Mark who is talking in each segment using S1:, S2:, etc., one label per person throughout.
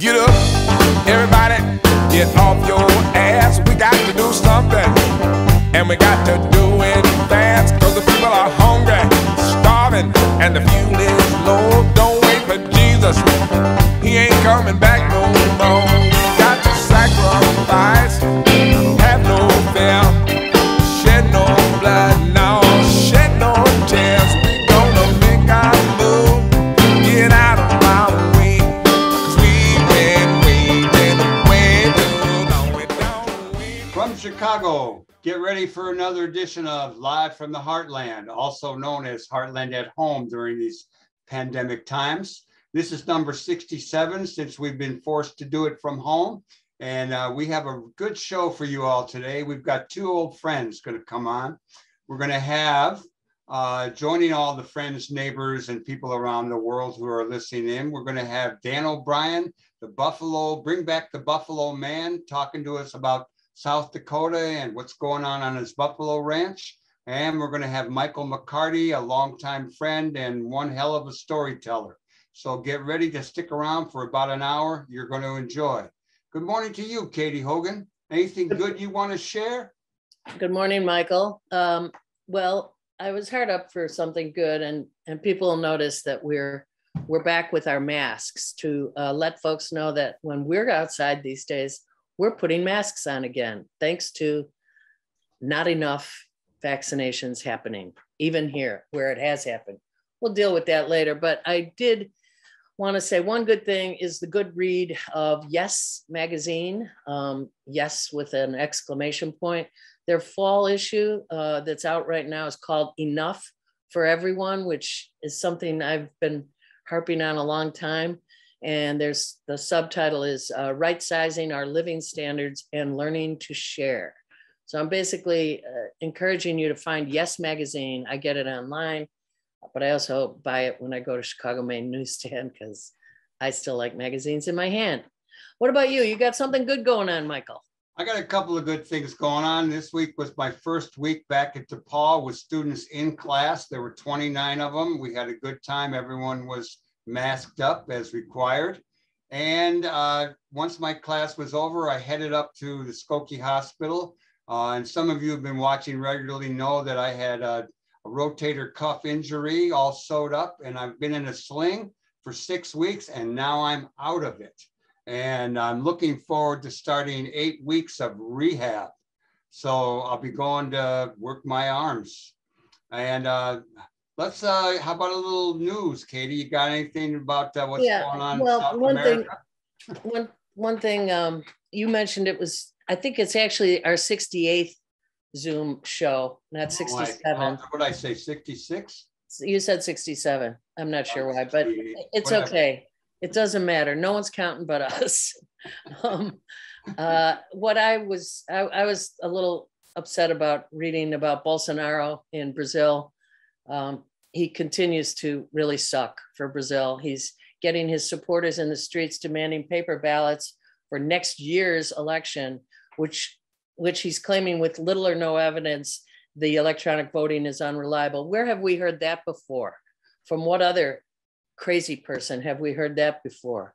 S1: Get up, everybody, get off your ass. We got to do something, and we got to do it fast. Cause the people are hungry, starving, and the fuel is low. Don't wait for Jesus, he ain't coming back no more.
S2: Ready for another edition of Live from the Heartland, also known as Heartland at Home during these pandemic times. This is number 67 since we've been forced to do it from home. And uh, we have a good show for you all today. We've got two old friends going to come on. We're going to have uh, joining all the friends, neighbors, and people around the world who are listening in. We're going to have Dan O'Brien, the Buffalo, bring back the Buffalo man, talking to us about South Dakota and what's going on on his Buffalo ranch. And we're going to have Michael McCarty, a longtime friend and one hell of a storyteller. So get ready to stick around for about an hour. You're going to enjoy. Good morning to you, Katie Hogan. Anything good you want to share?
S3: Good morning, Michael. Um, well, I was hard up for something good, and and people notice that we're we're back with our masks to uh, let folks know that when we're outside these days, we're putting masks on again, thanks to not enough vaccinations happening, even here where it has happened. We'll deal with that later, but I did want to say one good thing is the good read of Yes magazine. Um, yes with an exclamation point. Their fall issue uh, that's out right now is called Enough for Everyone, which is something I've been harping on a long time. And there's the subtitle is uh, Right Sizing Our Living Standards and Learning to Share. So I'm basically uh, encouraging you to find Yes Magazine. I get it online, but I also buy it when I go to Chicago Main Newsstand because I still like magazines in my hand. What about you? You got something good going on, Michael?
S2: I got a couple of good things going on. This week was my first week back at DePaul with students in class. There were 29 of them. We had a good time. Everyone was masked up as required. And uh, once my class was over, I headed up to the Skokie Hospital. Uh, and some of you have been watching regularly know that I had a, a rotator cuff injury all sewed up, and I've been in a sling for six weeks, and now I'm out of it. And I'm looking forward to starting eight weeks of rehab. So I'll be going to work my arms. And uh, let's, uh, how about a little news, Katie? You got anything about uh, what's
S3: Yeah,
S2: going on
S3: well,
S2: South
S3: one thing- One one thing um, you mentioned it was I think it's actually our 68th Zoom show, not
S2: Oh,
S3: 67.
S2: What did I say, 66?
S3: You said 67. I'm not sure why, but it's
S2: whatever.
S3: okay. It doesn't matter. No one's counting but us. um, uh, what I was, I, I was a little upset about reading about Bolsonaro in Brazil. Um, he continues to really suck for Brazil. He's getting his supporters in the streets demanding paper ballots for next year's election, which which he's claiming with little or no evidence the electronic voting is unreliable. Where have we heard that before? From what other crazy person have we heard that before?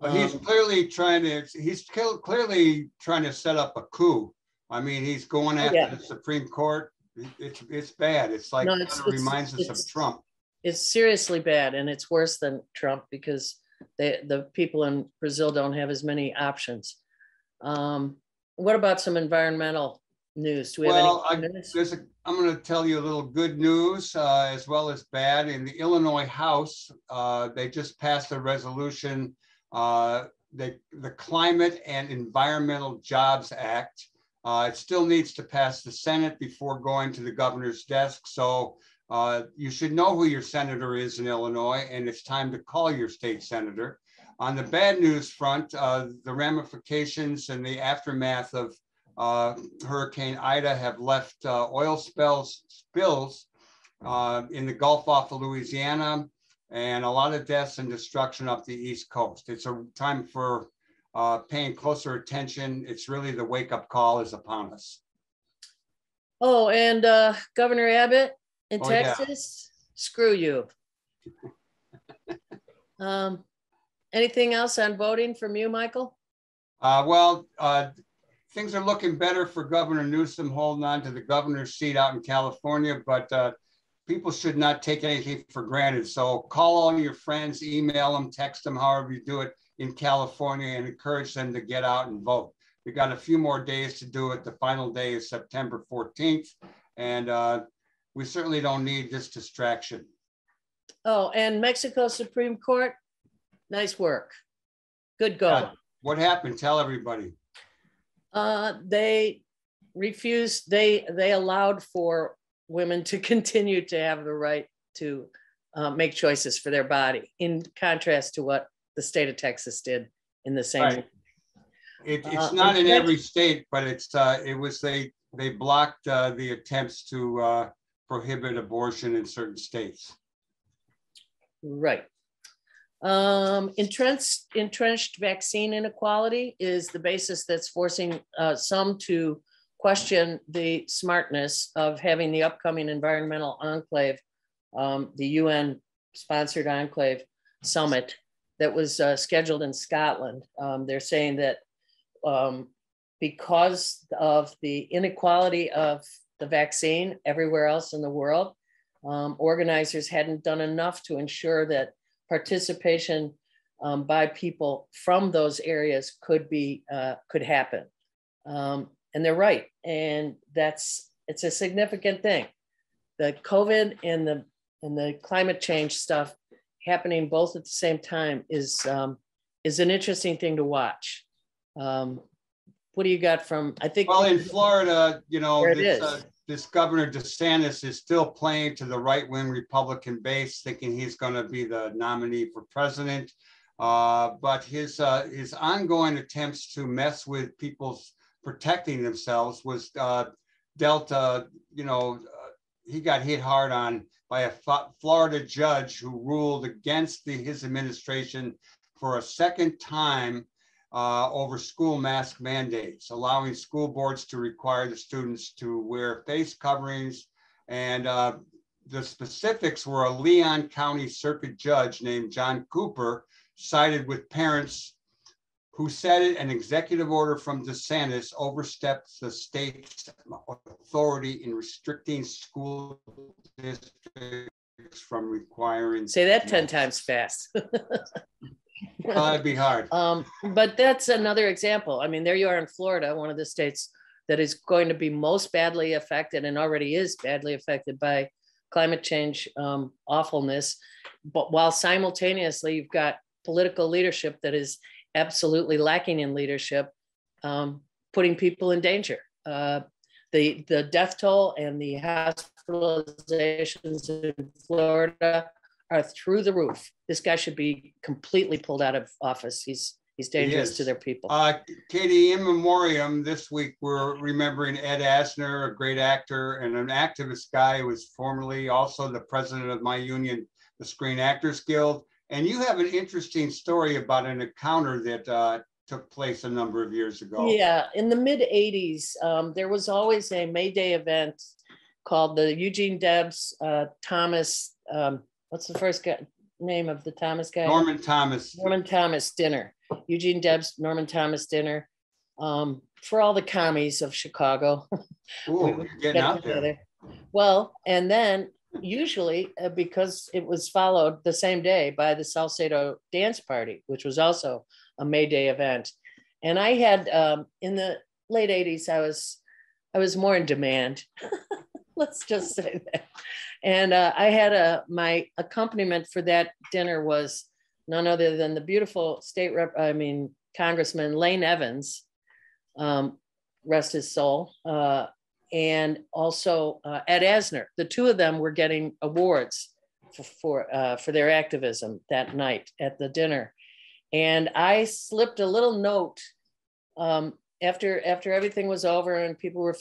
S2: But he's
S3: Um,
S2: clearly trying to, he's clearly trying to set up a coup. I mean, he's going after
S3: yeah.
S2: the Supreme Court. It's, it's bad. It's like,
S3: No, it's- it's-
S2: reminds us of Trump.
S3: it's seriously bad and it's worse than Trump because they, the people in Brazil don't have as many options. Um, what about some environmental news? Do we have
S2: Well, I,
S3: any? minutes?
S2: there's a, I'm going to tell you a little good news uh, as well as bad. In the Illinois House, uh, they just passed a resolution, uh, the, the Climate and Environmental Jobs Act. Uh, it still needs to pass the Senate before going to the governor's desk. So uh, you should know who your senator is in Illinois, and it's time to call your state senator. On the bad news front, uh, the ramifications and the aftermath of uh, Hurricane Ida have left uh, oil spills spills uh, in the Gulf off of Louisiana and a lot of deaths and destruction up the East Coast. It's a time for uh, paying closer attention. It's really the wake up call is upon us.
S3: Oh, and uh, Governor Abbott in
S2: Oh, yeah.
S3: Texas, screw you. um, anything else on voting from you, Michael?
S2: Uh, well, uh, things are looking better for Governor Newsom holding on to the governor's seat out in California, but uh, people should not take anything for granted. So call all your friends, email them, text them, however you do it in California, and encourage them to get out and vote. We got a few more days to do it. The final day is September 14th, and uh, we certainly don't need this distraction.
S3: Oh, and Mexico Supreme Court, nice work. Good go.
S2: what happened? Tell everybody.
S3: Uh, they refused, they, they allowed for women to continue to have the right to uh, make choices for their body, in contrast to what the state of Texas did in the same. Right.
S2: It, it's uh, not in every state, but it's uh, it was they they blocked uh, the attempts to uh, prohibit abortion in certain states.
S3: Right. Um, entrenched, entrenched vaccine inequality is the basis that's forcing uh, some to question the smartness of having the upcoming environmental enclave, um, the UN sponsored enclave summit that was uh, scheduled in Scotland. Um, they're saying that um, because of the inequality of the vaccine everywhere else in the world, um, organizers hadn't done enough to ensure that participation um, by people from those areas could be uh, could happen. Um, and they're right. And that's it's a significant thing. The COVID and the and the climate change stuff happening both at the same time is um, is an interesting thing to watch. Um, what do you got from? I think.
S2: Well, in Florida, you know, this, uh, this governor DeSantis is still playing to the right-wing Republican base, thinking he's going to be the nominee for president. Uh, but his uh, his ongoing attempts to mess with people's protecting themselves was uh, dealt, uh, you know, uh, he got hit hard on by a Florida judge who ruled against the, his administration for a second time uh, over school mask mandates, allowing school boards to require the students to wear face coverings. And uh, the specifics were a Leon County Circuit judge named John Cooper sided with parents who said an executive order from DeSantis oversteps the state's authority in restricting school districts from requiring.
S3: Say that 10 times fast.
S2: that'd be hard.
S3: Um, but that's another example. I mean, there you are in Florida, one of the states that is going to be most badly affected and already is badly affected by climate change um, awfulness. But while simultaneously, you've got political leadership that is absolutely lacking in leadership, um, putting people in danger. Uh, the, the death toll and the hospitalizations in Florida are through the roof. This guy should be completely pulled out of office. He's he's dangerous he to their people.
S2: Uh, Katie, in memoriam, this week we're remembering Ed Asner, a great actor and an activist guy who was formerly also the president of my union, the Screen Actors Guild. And you have an interesting story about an encounter that uh, took place a number of years ago.
S3: Yeah, in the mid 80s, um, there was always a May Day event called the Eugene Debs uh, Thomas, um, what's the first guy, name of the Thomas guy?
S2: Norman Thomas.
S3: Norman Thomas dinner. Eugene Debs, Norman Thomas dinner um, for all the commies of Chicago.
S2: Ooh, getting out there.
S3: Well, and then usually uh, because it was followed the same day by the Salsedo Dance Party, which was also a May Day event. And I had um, in the late 80s, I was I was more in demand. Let's just say that. And uh, I had a my accompaniment for that dinner was none other than the beautiful state rep, I mean, Congressman Lane Evans, um, rest his soul, uh, and also uh, Ed Asner. The two of them were getting awards for for, uh, for their activism that night at the dinner, and I slipped a little note um, after after everything was over and people were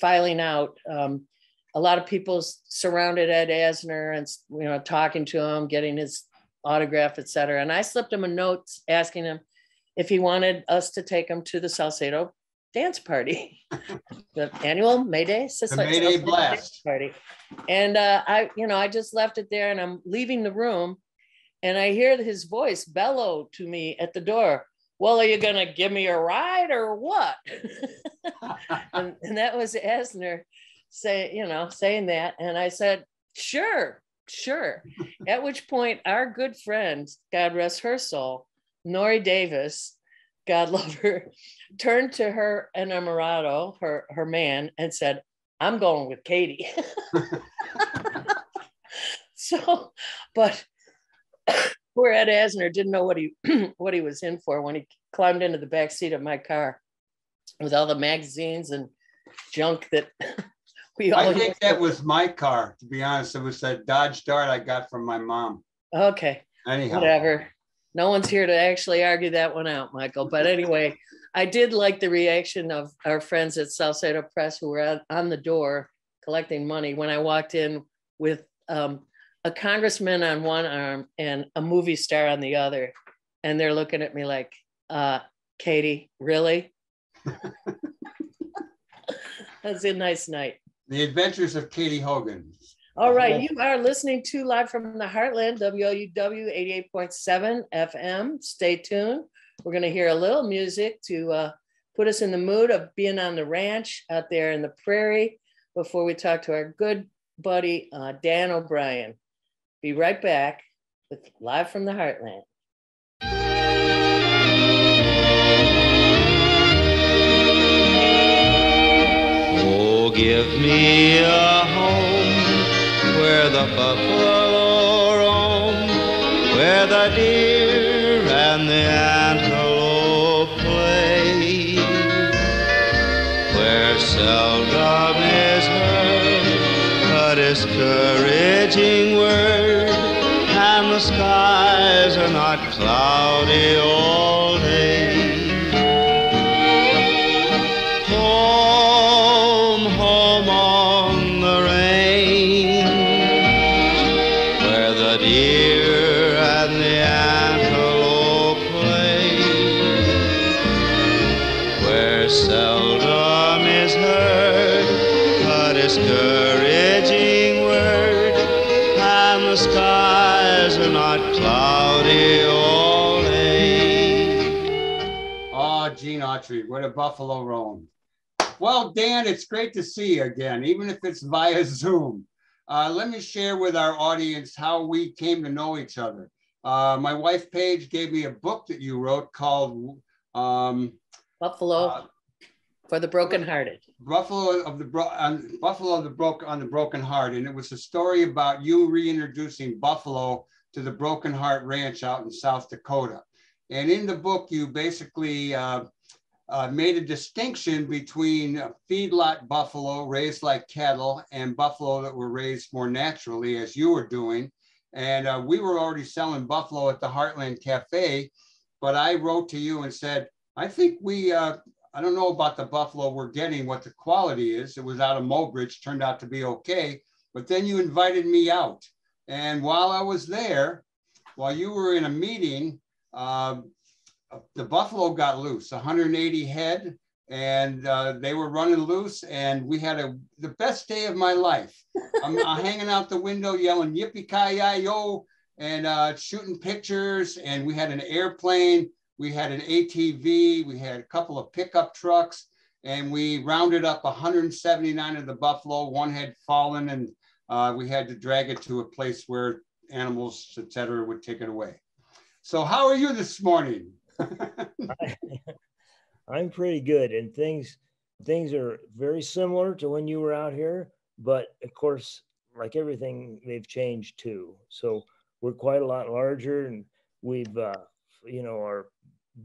S3: filing out. Um, a lot of people surrounded Ed Asner and you know talking to him, getting his autograph, etc. And I slipped him a note asking him if he wanted us to take him to the Salsedo dance party, the annual May Day,
S2: the May Day blast
S3: party. And uh, I, you know, I just left it there and I'm leaving the room. and I hear his voice bellow to me at the door. Well, are you gonna give me a ride or what? and, and that was Asner say, you know, saying that. And I said, sure, sure. At which point our good friend, God rest her soul, Nori Davis, God love her, turned to her enamorado, her, her man, and said, I'm going with Katie. so, but poor Ed Asner didn't know what he what he was in for when he climbed into the back seat of my car with all the magazines and junk that
S2: we all. I think that was my car. To be honest, it was that Dodge Dart I got from my mom.
S3: Okay.
S2: Anyhow.
S3: Whatever. No one's here to actually argue that one out, Michael. But anyway, I did like the reaction of our friends at Southside Press who were on the door collecting money when I walked in with um, a congressman on one arm and a movie star on the other. And they're looking at me like, uh, Katie, really? That's a nice night.
S2: The Adventures of Katie Hogan.
S3: All right, you are listening to Live from the Heartland, WLUW 88.7 FM. Stay tuned. We're going to hear a little music to uh, put us in the mood of being on the ranch out there in the prairie before we talk to our good buddy, uh, Dan O'Brien. Be right back with Live from the Heartland.
S4: Oh, give me a home where the buffalo roam, where the deer and the antelope play, where seldom is heard a discouraging word, and the skies are not cloudy all
S2: where the buffalo roam. Well, Dan, it's great to see you again, even if it's via Zoom. Uh, let me share with our audience how we came to know each other. Uh, my wife Paige gave me a book that you wrote called um,
S3: Buffalo uh, for the Brokenhearted.
S2: Buffalo of the Bro- Buffalo of the Broken on the Broken Heart, and it was a story about you reintroducing buffalo to the Broken Heart Ranch out in South Dakota. And in the book, you basically uh, uh, made a distinction between feedlot buffalo raised like cattle and buffalo that were raised more naturally, as you were doing. And uh, we were already selling buffalo at the Heartland Cafe, but I wrote to you and said, I think we, uh, I don't know about the buffalo we're getting, what the quality is. It was out of Mobridge, turned out to be okay. But then you invited me out. And while I was there, while you were in a meeting, uh, the buffalo got loose, 180 head, and uh, they were running loose, and we had a the best day of my life. I'm uh, hanging out the window yelling yippee ki yo and uh, shooting pictures, and we had an airplane, we had an ATV, we had a couple of pickup trucks, and we rounded up 179 of the buffalo. One had fallen, and uh, we had to drag it to a place where animals, etc., would take it away. So, how are you this morning?
S5: I, I'm pretty good, and things things are very similar to when you were out here, but of course, like everything, they've changed too. So we're quite a lot larger, and we've uh, you know our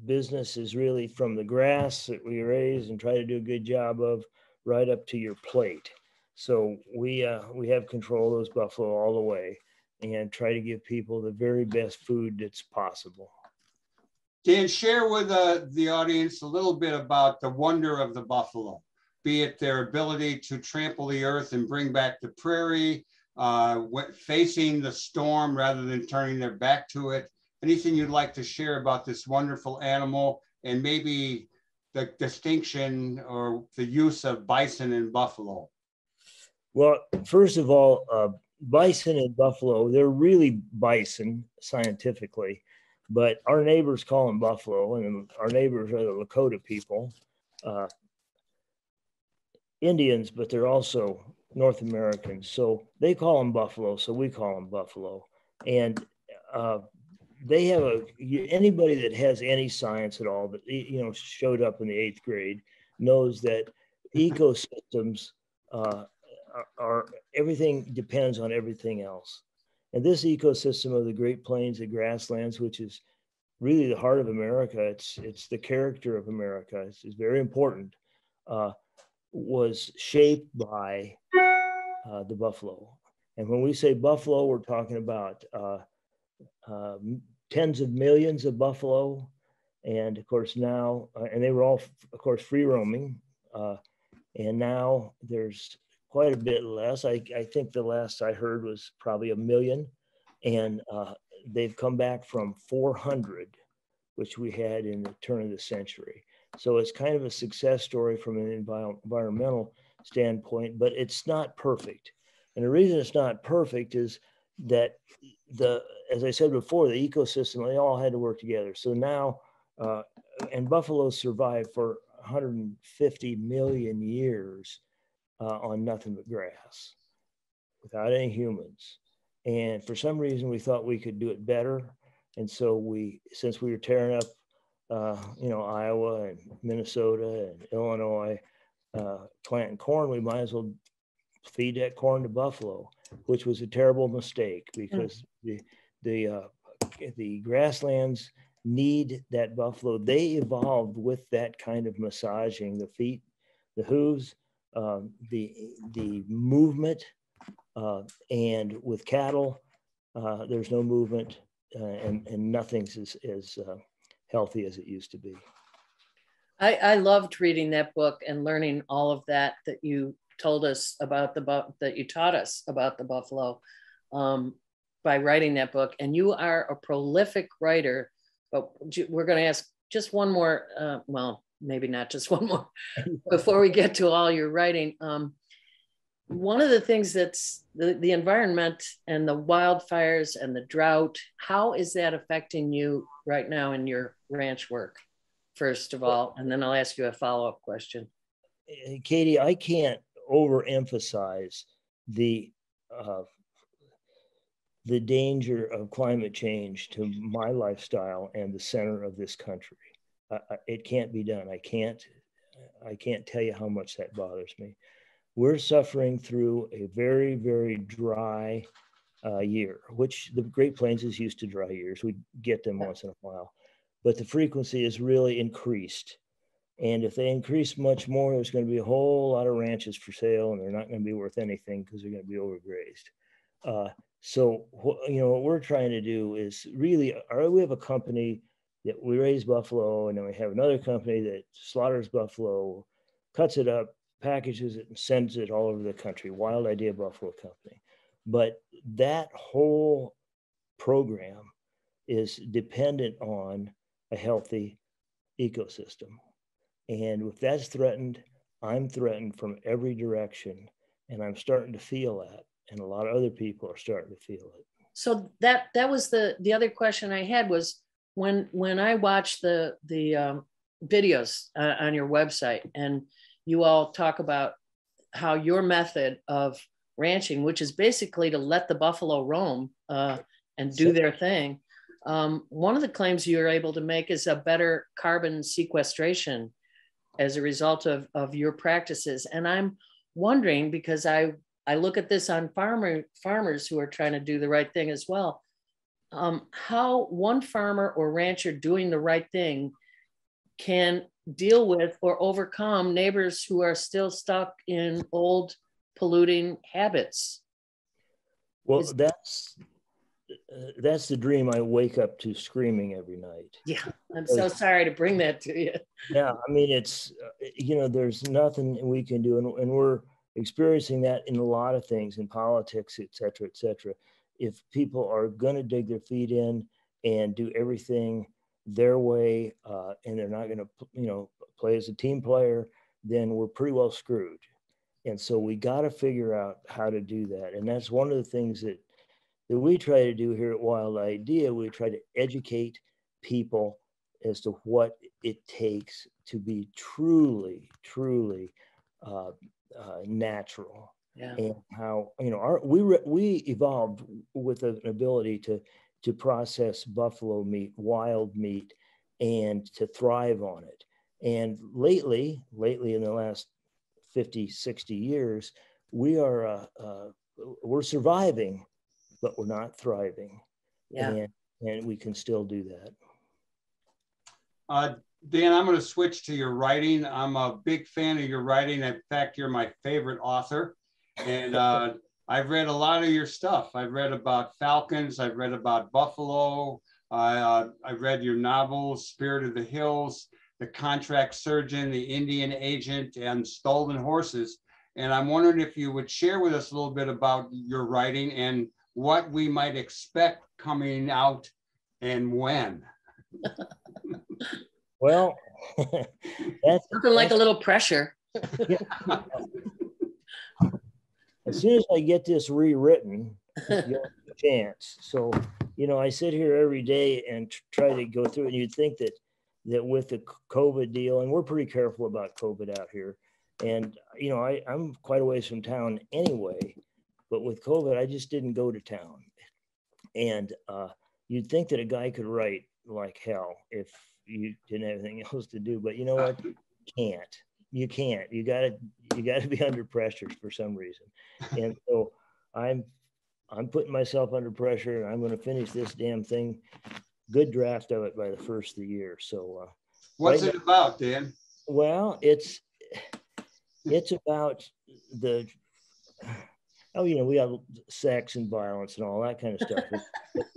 S5: business is really from the grass that we raise and try to do a good job of right up to your plate. So we uh, we have control of those buffalo all the way and try to give people the very best food that's possible.
S2: Dan, share with uh, the audience a little bit about the wonder of the buffalo, be it their ability to trample the earth and bring back the prairie, uh, facing the storm rather than turning their back to it. Anything you'd like to share about this wonderful animal and maybe the distinction or the use of bison and buffalo?
S5: Well, first of all, uh, bison and buffalo, they're really bison scientifically, but our neighbors call them buffalo, and our neighbors are the Lakota people, uh, Indians, but they're also North Americans. So they call them buffalo, so we call them buffalo. And uh, they have a anybody that has any science at all that you know showed up in the eighth grade knows that ecosystems uh, are, are, everything depends on everything else. And this ecosystem of the Great Plains, the grasslands, which is really the heart of America, it's it's the character of America. It's, it's very important. Uh, was shaped by uh, the buffalo. And when we say buffalo, we're talking about uh, uh, tens of millions of buffalo. And of course, now, uh, and they were all, of course, free roaming. Uh, and now there's quite a bit less. I, I think the last I heard was probably a million. And uh, they've come back from 400, which we had in the turn of the century. So it's kind of a success story from an environmental standpoint, but it's not perfect. And the reason it's not perfect is that the, as I said before, the ecosystem, they all had to work together. So now, uh, and buffaloes survived for 150 million years uh, on nothing but grass without any humans. And for some reason, we thought we could do it better. And so we, since we were tearing up, uh, you know, Iowa and Minnesota and Illinois, uh, planting corn, we might as well feed that corn to buffalo, which was a terrible mistake because mm. the the uh, the grasslands need that buffalo. They evolved with that kind of massaging the feet, the hooves, the the movement, uh, and with cattle, uh, there's no movement, uh, and and nothing's as as healthy as it used to be.
S3: I, I loved reading that book and learning all of that that you told us about the that you taught us about the buffalo um, by writing that book. And you are a prolific writer. But we're going to ask just one more. Uh, well, maybe not just one more before we get to all your writing. Um, one of the things that's the, the environment and the wildfires and the drought, how is that affecting you right now in your ranch work? first of all, and then I'll ask you a follow up question.
S5: Katie, I can't overemphasize the uh, the danger of climate change to my lifestyle and the center of this country. It can't be done. I can't. I can't tell you how much that bothers me. We're suffering through a very, very dry uh, year, which the Great Plains is used to dry years. We get them once in a while but the frequency is really increased. And if they increase much more, there's going to be a whole lot of ranches for sale, and they're not going to be worth anything because they're going to be overgrazed. Uh, so, you know, what we're trying to do is really, we have a company that we raise buffalo, and then we have another company that slaughters buffalo, cuts it up, packages it, and sends it all over the country. Wild Idea Buffalo Company. But that whole program is dependent on a healthy ecosystem. And if that's threatened, I'm threatened from every direction. And I'm starting to feel that. And a lot of other people are starting to feel it.
S3: So that that was the the other question I had was when when I watch the the um, videos uh, on your website and you all talk about how your method of ranching, which is basically to let the buffalo roam uh, and do their thing, um, one of the claims you're able to make is a better carbon sequestration as a result of, of your practices. And I'm wondering because I, I look at this on farmer farmers who are trying to do the right thing as well. Um, how one farmer or rancher doing the right thing can deal with or overcome neighbors who are still stuck in old polluting habits.
S5: Well, Is, that's uh, that's the dream I wake up to screaming every night.
S3: Yeah, I'm so sorry to bring that to you.
S5: yeah, I mean, it's, uh, you know, there's nothing we can do. And, and we're experiencing that in a lot of things in politics, et cetera, et cetera. If people are going to dig their feet in and do everything their way uh, and they're not going to, you know, play as a team player, then we're pretty well screwed. and so we got to figure out how to do that. And that's one of the things that that we try to do here at Wild Idea. We try to educate people as to what it takes to be truly, truly uh, uh, natural.
S3: Yeah.
S5: And how you know our we re, we evolved with an ability to to process buffalo meat, wild meat, and to thrive on it. And lately, lately in the last 50, 60 years, we are uh, uh, we're surviving, but we're not thriving.
S3: Yeah.
S5: And, and we can still do that.
S2: Uh, Dan, I'm going to switch to your writing. I'm a big fan of your writing. In fact, you're my favorite author. And uh, I've read a lot of your stuff. I've read about falcons. I've read about buffalo. Uh, I've read your novels, Spirit of the Hills, The Contract Surgeon, The Indian Agent, and Stolen Horses. And I'm wondering if you would share with us a little bit about your writing and what we might expect coming out and when.
S5: Well, that's
S3: Something like a little pressure.
S5: as soon as I get this rewritten, you'll have a chance. So, you know, I sit here every day and tr- try to go through it. And you'd think that that with the COVID deal, and we're pretty careful about COVID out here. And you know, I, I'm quite a ways from town anyway, but with COVID, I just didn't go to town. And uh, you'd think that a guy could write like hell if you didn't have anything else to do, but you know what? Can't. You can't. You gotta you gotta be under pressure for some reason. And so I'm I'm putting myself under pressure and I'm gonna finish this damn thing. Good draft of it by the first of the year. So uh,
S2: What's
S5: Right
S2: it about, Dan?
S5: well, it's it's about the oh, you know, we have sex and violence and all that kind of stuff. It's,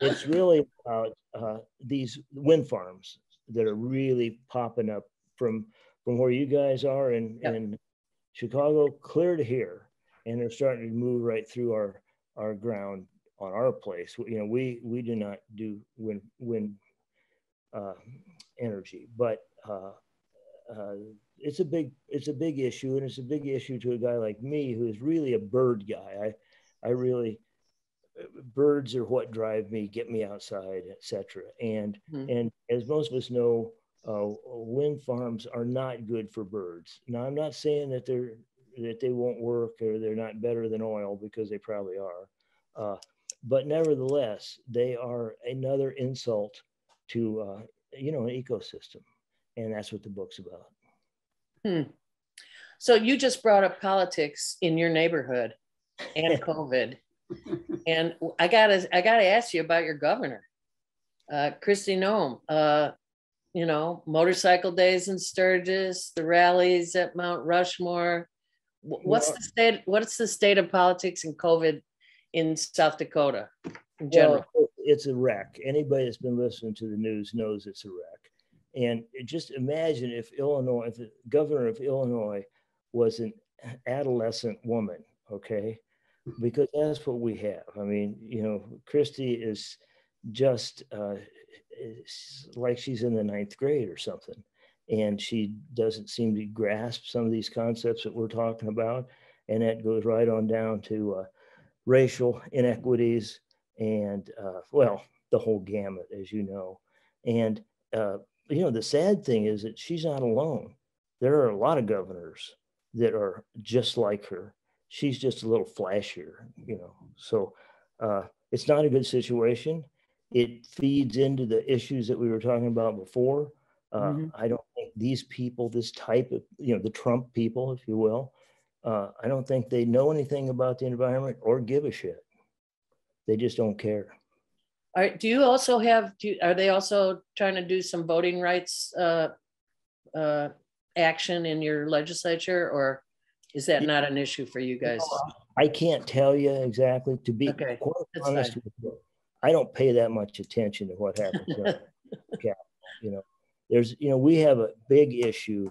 S5: it's really about uh, these wind farms that are really popping up from from where you guys are in
S3: Yep.
S5: in Chicago, clear to here, and they're starting to move right through our our ground on our place. You know, we we do not do wind wind uh, energy, but uh, uh, it's a big it's a big issue, and it's a big issue to a guy like me who is really a bird guy. I I really birds are what drive me, get me outside, etc. And
S3: Mhm.
S5: and as most of us know, uh, wind farms are not good for birds. Now, I'm not saying that they're that they won't work or they're not better than oil because they probably are. Uh, but nevertheless, they are another insult to uh, you know an ecosystem, and that's what the book's about.
S3: So you just brought up politics in your neighborhood and COVID. and I gotta I gotta ask you about your governor, uh, Kristi Noem. Uh, you know, motorcycle days in Sturgis, the rallies at Mount Rushmore. What's
S5: Well-
S3: the state? What's the state of politics and COVID in South Dakota in general?
S5: Well, it's a wreck. Anybody that's been listening to the news knows it's a wreck. And just imagine if Illinois, if the governor of Illinois was an adolescent woman, okay? Because that's what we have. I mean, you know, Kristi is just uh, like she's in the ninth grade or something. And she doesn't seem to grasp some of these concepts that we're talking about. And that goes right on down to uh, racial inequities and, uh, well, the whole gamut, as you know. And, uh, you know, the sad thing is that she's not alone. There are a lot of governors that are just like her. She's just a little flashier, you know. So uh, it's not a good situation. It feeds into the issues that we were talking about before. Uh,
S3: Mhm.
S5: I don't think these people, this type of, you know, the Trump people, if you will, uh, I don't think they know anything about the environment or give a shit. They just don't care.
S3: Do you also have, do, you- are they also trying to do some voting rights uh, uh, action in your legislature or is that not an issue for you guys?
S5: I can't tell you exactly. To be
S3: Okay,
S5: quite
S3: that's
S5: honest
S3: fine.
S5: with you, I don't pay that much attention to what happens. on the Capitol, you know, there's you know we have a big issue,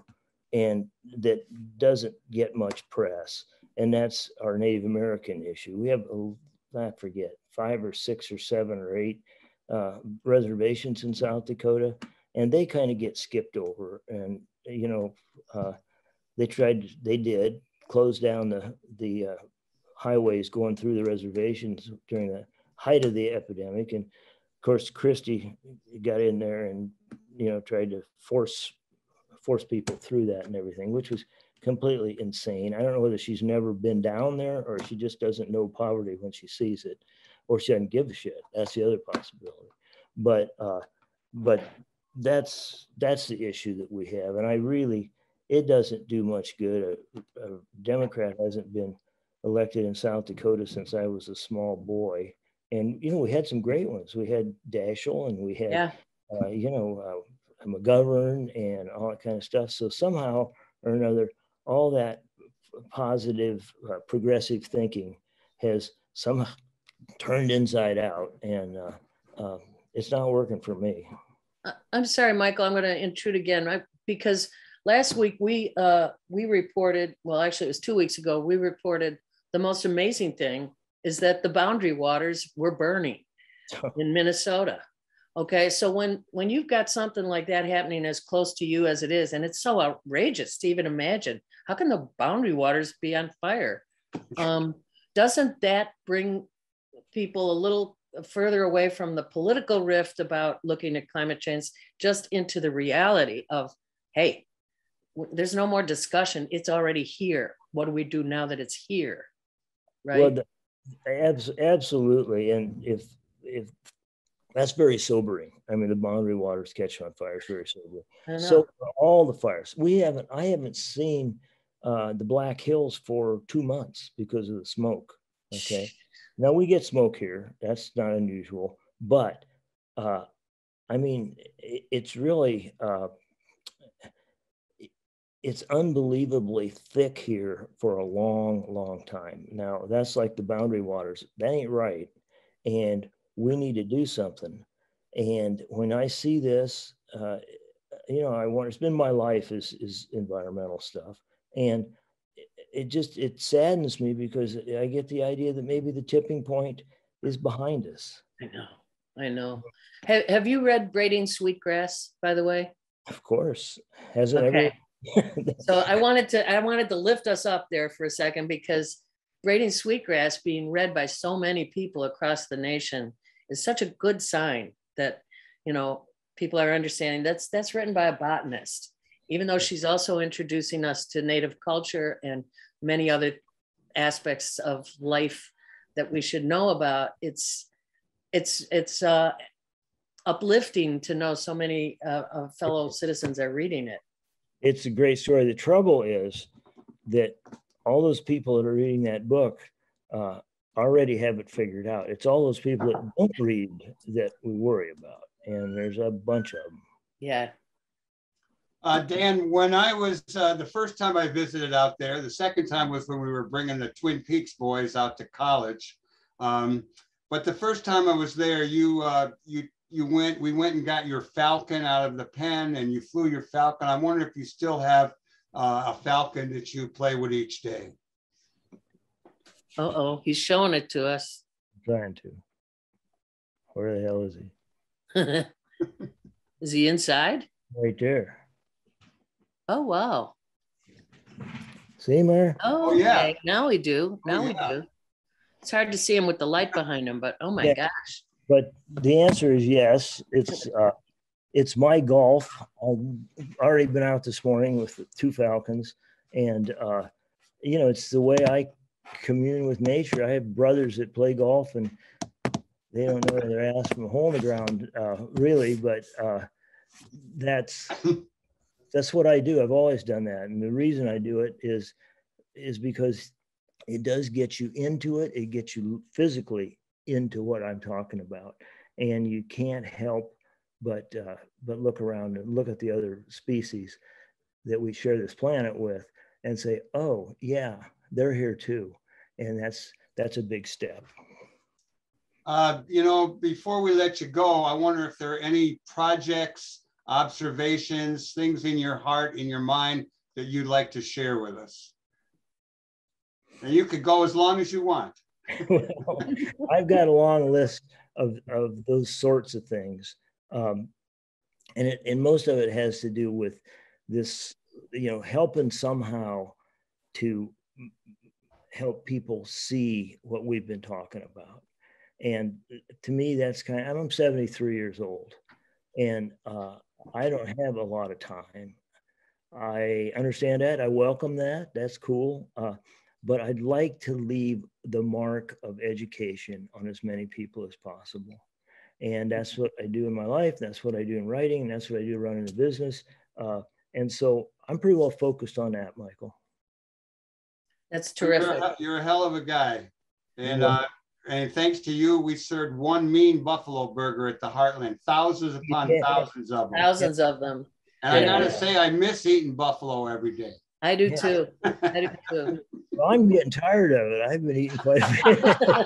S5: and that doesn't get much press, and that's our Native American issue. We have a- I forget five or six or seven or eight uh, reservations in South Dakota, and they kind of get skipped over. And you know, uh, they tried, they did close down the the uh, highways going through the reservations during the height of the epidemic, and of course Kristi got in there and you know tried to force force people through that and everything, which was completely insane. I don't know whether she's never been down there or she just doesn't know poverty when she sees it, or she doesn't give a shit. That's the other possibility. But uh, but that's that's the issue that we have, and I really it doesn't do much good. A, a Democrat hasn't been elected in South Dakota since I was a small boy, and you know we had some great ones. We had Daschle, and we had yeah. uh, you know uh, McGovern, and all that kind of stuff. So somehow or another, all that positive, uh, progressive thinking has somehow turned inside out, and uh, uh, it's not working for me.
S3: I'm sorry, Michael. I'm going to intrude again, right? Because last week we uh, we reported. Well, actually, it was two weeks ago. We reported the most amazing thing is that the boundary waters were burning in Minnesota. Okay, so when when you've got something like that happening as close to you as it is, and it's so outrageous to even imagine, how can the boundary waters be on fire? Um, doesn't that bring people a little further away from the political rift about looking at climate change, just into the reality of, hey, there's no more discussion. It's already here. What do we do now that it's here? Right. Well,
S5: absolutely. And if if that's very sobering. I mean, the boundary waters catch on fire is very sobering. So all the fires, we haven't. I haven't seen uh, the Black Hills for two months because of the smoke. Okay. Now we get smoke here. That's not unusual, but uh, I mean, it's really uh, it's unbelievably thick here for a long, long time. Now that's like the boundary waters. That ain't right, and we need to do something. And when I see this, uh, you know, I want. It's been my life is is environmental stuff, and it just it saddens me because I get the idea that maybe the tipping point is behind us.
S3: I know, I know. Have, have you read Braiding Sweetgrass, by the way?
S5: Of course. Has it okay.
S3: ever? So I wanted to I wanted to lift us up there for a second because Braiding Sweetgrass being read by so many people across the nation is such a good sign that you know people are understanding that's that's written by a botanist even though she's also introducing us to native culture and many other aspects of life that we should know about. It's it's it's uh, uplifting to know so many uh, fellow citizens are reading it
S5: it's a great story. The trouble is that all those people that are reading that book uh, already have it figured out. It's all those people that don't read that we worry about and there's a bunch of them
S3: yeah.
S2: Uh, Dan, when I was uh, the first time I visited out there, the second time was when we were bringing the Twin Peaks boys out to college. Um, but the first time I was there, you uh, you you went we went and got your Falcon out of the pen and you flew your Falcon. I wonder if you still have uh, a Falcon that you play with each day.
S3: Uh oh, he's showing it to us.
S5: I'm trying to. Where the hell is
S3: he? is he inside?
S5: Right there.
S3: Oh, wow.
S5: See, Mar?
S3: Oh, oh, yeah. Okay. Now we do. Oh, now oh, yeah. we do. It's hard to see him with the light behind him, but oh my yeah. gosh.
S5: But the answer is yes. It's uh, it's my golf. I've already been out this morning with two falcons, and uh, you know it's the way I commune with nature. I have brothers that play golf, and they don't know their ass from a hole in the ground, uh, really. But uh, that's that's what I do. I've always done that. And the reason I do it is is because it does get you into it. It gets you physically into what I'm talking about. And you can't help but uh, but look around and look at the other species that we share this planet with and say, oh yeah, they're here too. And that's that's a big step.
S2: Uh, you know, before we let you go, I wonder if there are any projects observations, things in your heart, in your mind that you'd like to share with us? And you could go as long as you want.
S5: well, I've got a long list of, of those sorts of things. Um, and, it, and most of it has to do with this, you know, helping somehow to help people see what we've been talking about. And to me, that's kind of, I'm 73 years old and uh, I don't have a lot of time. I understand that. I welcome that. That's cool. Uh, but I'd like to leave the mark of education on as many people as possible. And that's what I do in my life. That's what I do in writing. And that's what I do running the business. Uh, and so I'm pretty well focused on that, Michael.
S3: That's terrific.
S2: You're a, you're a hell of a guy. And uh, and thanks to you, we served one mean buffalo burger at the Heartland, thousands upon
S5: Yeah.
S2: thousands of them.
S3: Thousands of them.
S2: And I gotta say, I miss eating buffalo every day.
S3: I do
S5: Yeah.
S3: too. I do too.
S5: Well, I'm getting tired of it. I've been eating quite a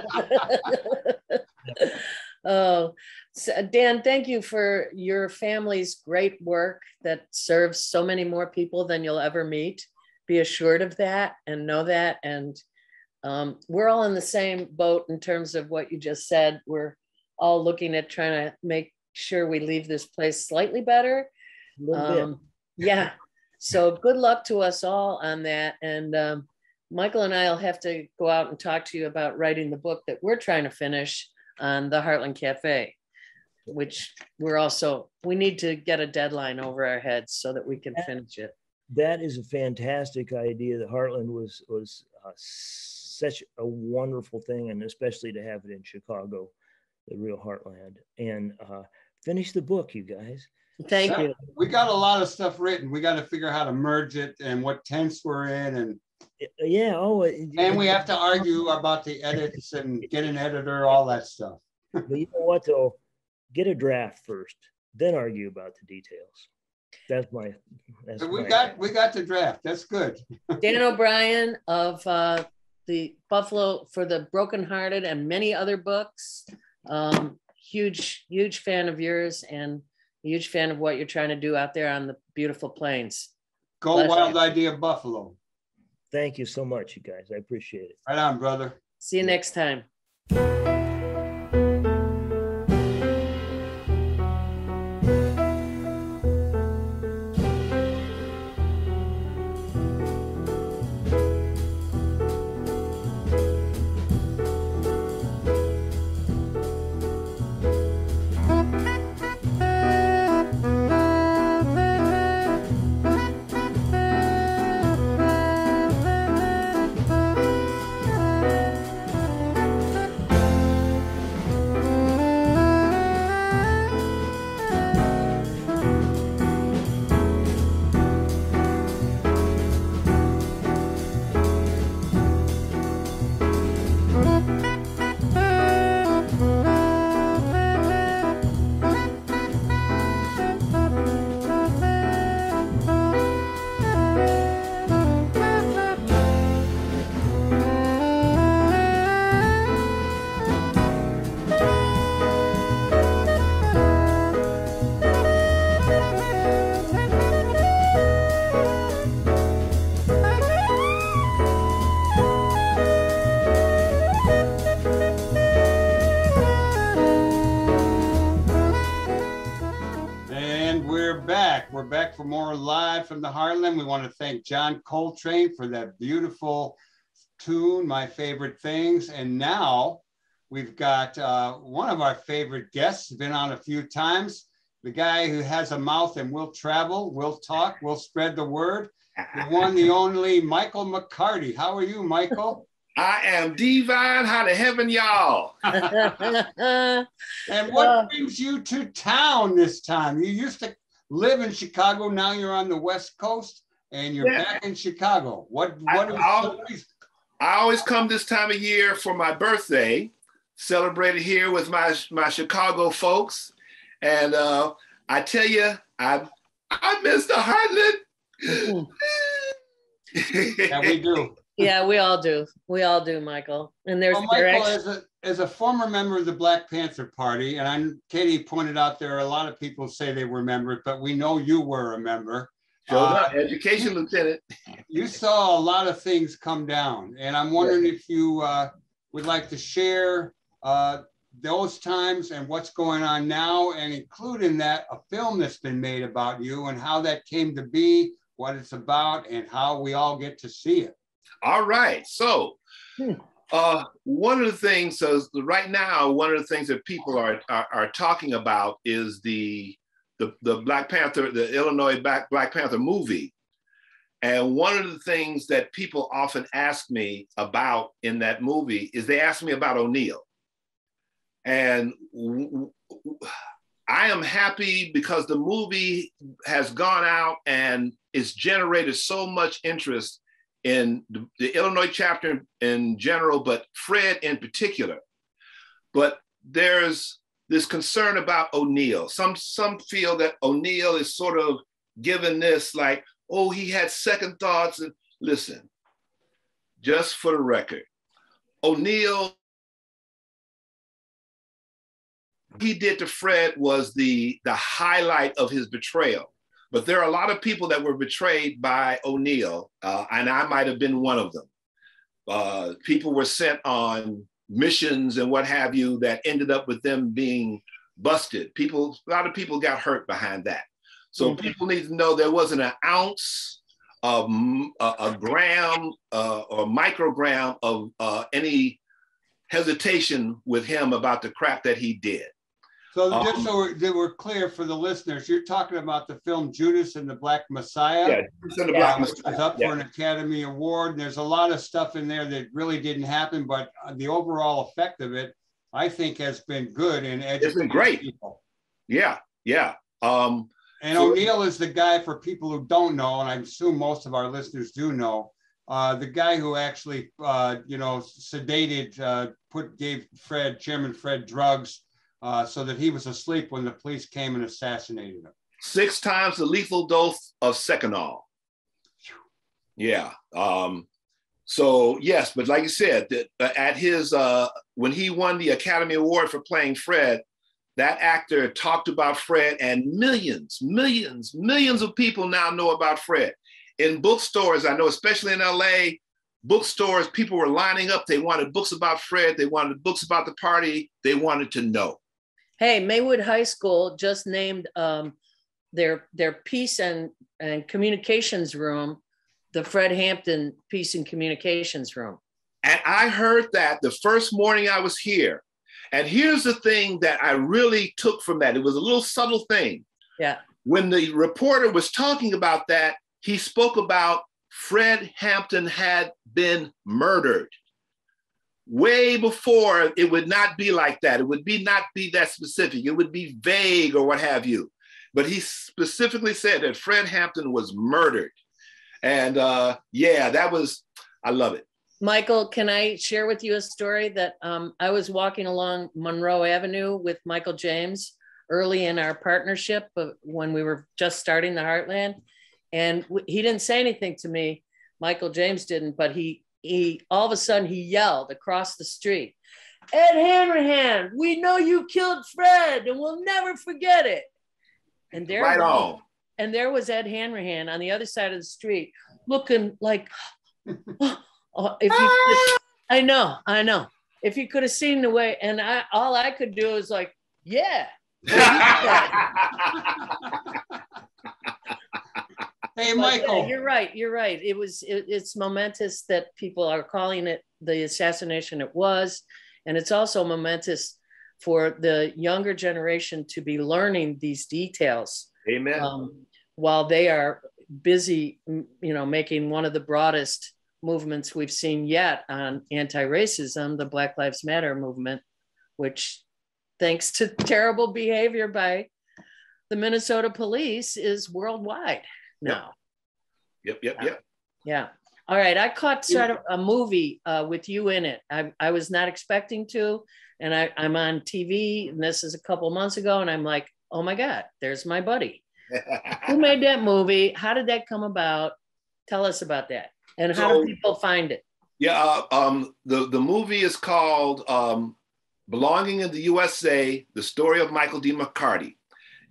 S5: bit.
S3: oh, so, Dan, thank you for your family's great work that serves so many more people than you'll ever meet. Be assured of that and know that. And um, we're all in the same boat in terms of what you just said. We're all looking at trying to make sure we leave this place slightly better.
S5: A little bit.
S3: Um, yeah. So good luck to us all on that. And um, Michael and I will have to go out and talk to you about writing the book that we're trying to finish on the Heartland Cafe, which we're also, we need to get a deadline over our heads so that we can finish it.
S5: that is a fantastic idea. The Heartland was was uh, such a wonderful thing, and especially to have it in Chicago, the real Heartland. And uh, finish the book, you guys.
S3: Thank
S2: Yeah.
S3: you.
S2: We got a lot of stuff written. We got to figure out how to merge it and what tense we're in, and
S5: Yeah. Oh, it-
S2: and we have to argue about the edits and get an editor, all that stuff.
S5: But you know what though? Get a draft first, then argue about the details. That's my. That's
S2: So we
S5: my-
S2: got we got the draft. That's good.
S3: Dan O'Brien of uh, the Buffalo for the Brokenhearted and many other books. Um, huge, huge fan of yours and a huge fan of what you're trying to do out there on the beautiful plains.
S2: Go
S3: Bless
S2: wild
S3: you.
S2: idea Buffalo.
S5: Thank you so much, you guys. I appreciate it.
S2: Right on, brother.
S3: See you next time.
S2: For more live from the Heartland. We want to thank John Coltrane for that beautiful tune, My Favorite Things. And now we've got uh, one of our favorite guests, been on a few times, the guy who has a mouth and will travel, will talk, will spread the word. The one, the only Michael McCarty. How are you, Michael?
S6: I am divine. How to heaven, y'all?
S2: And what
S3: Uh.
S2: brings you to town this time? You used to live in Chicago. Now you're on the West Coast, and you're
S6: Yeah.
S2: back in Chicago. What?
S6: I-
S2: What is
S6: I'll-
S2: so-
S6: I always come this time of year for my birthday, celebrated here with my my Chicago folks, and uh, I tell you, I I miss the Heartland.
S2: Yeah, we do.
S3: yeah, we all do. We all do, Michael. And there's
S2: Well, Michael,
S3: actually-
S2: as a as a former member of the Black Panther Party, and I'm, Katie pointed out there are a lot of people say they were members, but we know you were a member.
S6: Showed
S2: Uh,
S6: up, education lieutenant.
S2: you saw a lot of things come down, and I'm wondering if you uh, would like to share uh, those times and what's going on now, and include in that a film that's been made about you and how that came to be, what it's about, and how we all get to see it.
S6: All right. So,
S3: Hmm.
S6: Uh, one of the things, so right now, one of the things that people are are, are talking about is the, the the Black Panther, the Illinois Black Black Panther movie. And one of the things that people often ask me about in that movie is they ask me about O'Neill. And I am happy because the movie has gone out and it's generated so much interest in the, the Illinois chapter in general, but Fred in particular. But there's this concern about O'Neill. Some some feel that O'Neill is sort of given this like, oh, he had second thoughts. And listen, just for the record, O'Neill he did to Fred was the the highlight of his betrayal. But there are a lot of people that were betrayed by O'Neill, uh, and I might have been one of them. Uh, people were sent on missions and what have you that ended up with them being busted. People, a lot of people got hurt behind that. So
S3: Mhm.
S6: people need to know there wasn't an ounce of a, a gram uh, or microgram of uh, any hesitation with him about the crap that he did.
S2: So
S6: Um,
S2: just so we're, that we're clear for the listeners, you're talking about the film Judas and the Black Messiah.
S6: Yeah, Judas and the Black
S2: was up
S6: Yeah.
S2: for an Academy Award. And there's a lot of stuff in there that really didn't happen, but the overall effect of it, I think, has been good and it's been
S6: great.
S2: people.
S6: Yeah, yeah. Um,
S2: And
S6: So-
S2: O'Neill is the guy for people who don't know, and I assume most of our listeners do know. Uh, the guy who actually, uh, you know, sedated, uh, put gave Fred Chairman Fred drugs uh, so that he was asleep when the police came and assassinated him.
S6: six times the lethal dose of Seconal. Yeah. Um, so yes, but like you said, that at his uh, when he won the Academy Award for playing Fred, that actor talked about Fred, and millions, millions, millions of people now know about Fred. In bookstores, I know, especially in LA, bookstores, people were lining up. They wanted books about Fred. They wanted books about the party. They wanted to know.
S3: Hey, Maywood High School just named um, their their peace and and communications room the Fred Hampton Peace and Communications Room.
S6: And I heard that the first morning I was here. And here's the thing that I really took from that it was a little subtle thing.
S3: Yeah.
S6: When the reporter was talking about that, he spoke about Fred Hampton had been murdered. Way before it would not be like that. It would be not be that specific. It would be vague or what have you. But he specifically said that Fred Hampton was murdered. And uh, yeah, that was, I love it.
S3: Michael, can I share with you a story that um, I was walking along Monroe Avenue with Michael James early in our partnership when we were just starting the Heartland, and he didn't say anything to me. Michael James didn't, but he he all of a sudden he yelled across the street, "Ed Hanrahan, we know you killed Fred, and we'll never forget it." And there,
S6: Right
S3: was-
S6: on.
S3: and there was Ed Hanrahan on the other side of the street, looking like, oh, if you, could- ah! I know, I know. If you could have seen the way, and I, all I could do is like, yeah,
S2: Hey,
S3: But, yeah,
S2: Michael.
S3: you're right. You're right. It was. It, it's momentous that people are calling it the assassination it was, and it's also momentous for the younger generation to be learning these details
S6: Amen.
S3: um, while they are busy, you know, making one of the broadest movements we've seen yet on anti-racism, the Black Lives Matter movement, which, thanks to terrible behavior by the Minnesota police, is worldwide now.
S6: Yep, yep, yep.
S3: Yeah. All right. I caught sort of a movie uh, with you in it. I, I was not expecting to. And I, I'm on TV, and this is a couple months ago. And I'm like, oh my God, there's my buddy. Who made that movie? How did that come about? Tell us about that. And how
S6: So-
S3: do people find it?
S6: yeah, uh, um, the, the movie is called um, Belonging in the USA, The Story of Michael D. McCarty.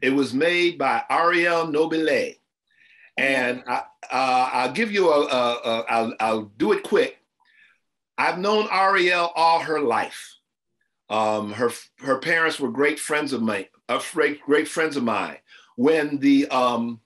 S6: It was made by Ariel Nobile. And I, uh, I'll give you a, a, a I'll, I'll do it quick. I've known Ariel all her life. Um, her, her parents were great friends of mine, uh, great, great friends of mine. When the um,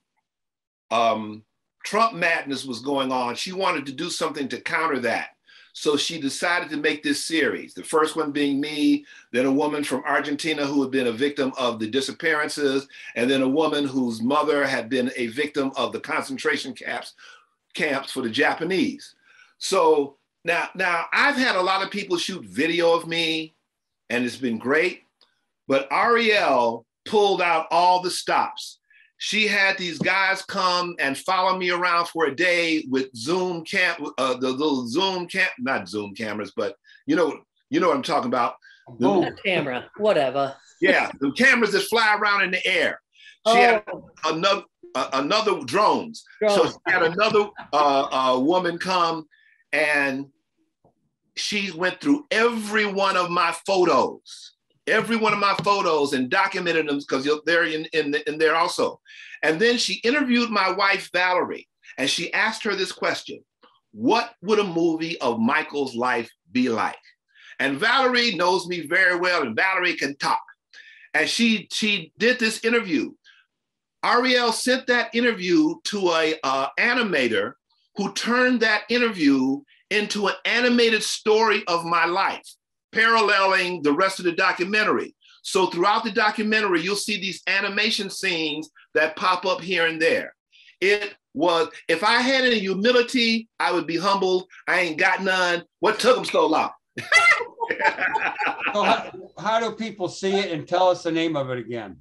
S6: um, Trump madness was going on. She wanted to do something to counter that. So she decided to make this series. The first one being me, then a woman from Argentina who had been a victim of the disappearances, and then a woman whose mother had been a victim of the concentration camps camps for the Japanese. So now, now I've had a lot of people shoot video of me, and it's been great. But Ariel pulled out all the stops. She had these guys come and follow me around for a day with Zoom cam, uh, the little Zoom cam, not Zoom cameras, but you know, you know what I'm talking about.
S3: The, camera, whatever.
S6: Yeah, the cameras that fly around in the air. She oh. had another uh, another drones. drones. So she had another uh, uh, woman come and she went through every one of my photos, every one of my photos and documented them because they're in, in, in there also. And then she interviewed my wife, Valerie, and she asked her this question What would a movie of Michael's life be like? And Valerie knows me very well, and Valerie can talk. And she, she did this interview. Ariel sent that interview to a uh, animator who turned that interview into an animated story of my life, paralleling the rest of the documentary. So throughout the documentary, you'll see these animation scenes that pop up here and there. It was, if I had any humility, I would be humbled. I ain't got none. What took them so long?
S2: so how, how, do people see it and tell us the name of it again?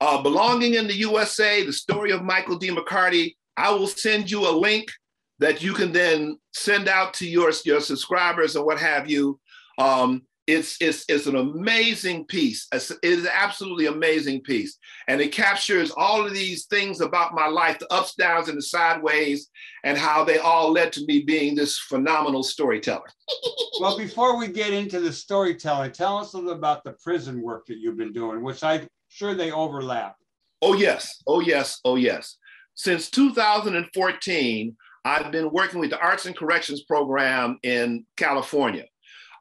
S6: Uh, Belonging in the USA, the story of Michael D. McCarty. I will send you a link that you can then send out to your, your subscribers and what have you. Um, it's, it's, it's an amazing piece. It's, it is an absolutely amazing piece. And it captures all of these things about my life, the ups, downs, and the sideways, and how they all led to me being this phenomenal storyteller.
S2: well, before we get into the storytelling, tell us a little about the prison work that you've been doing, which I'm sure they overlap.
S6: Oh, yes. Oh, yes. Oh, yes. Since 2014, I've been working with the Arts and Corrections program in California.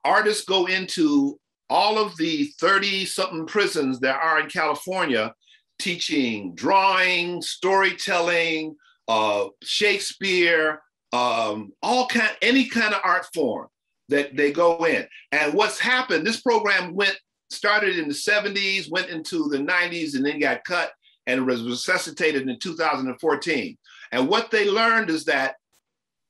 S6: Artists go into all of the 30 something prisons there are in California teaching drawing, storytelling, uh, Shakespeare, um, all kind, any kind of art form that they go in. And what's happened, this program went, started in the 70s, went into the 90s, and then got cut and was resuscitated in 2014. And what they learned is that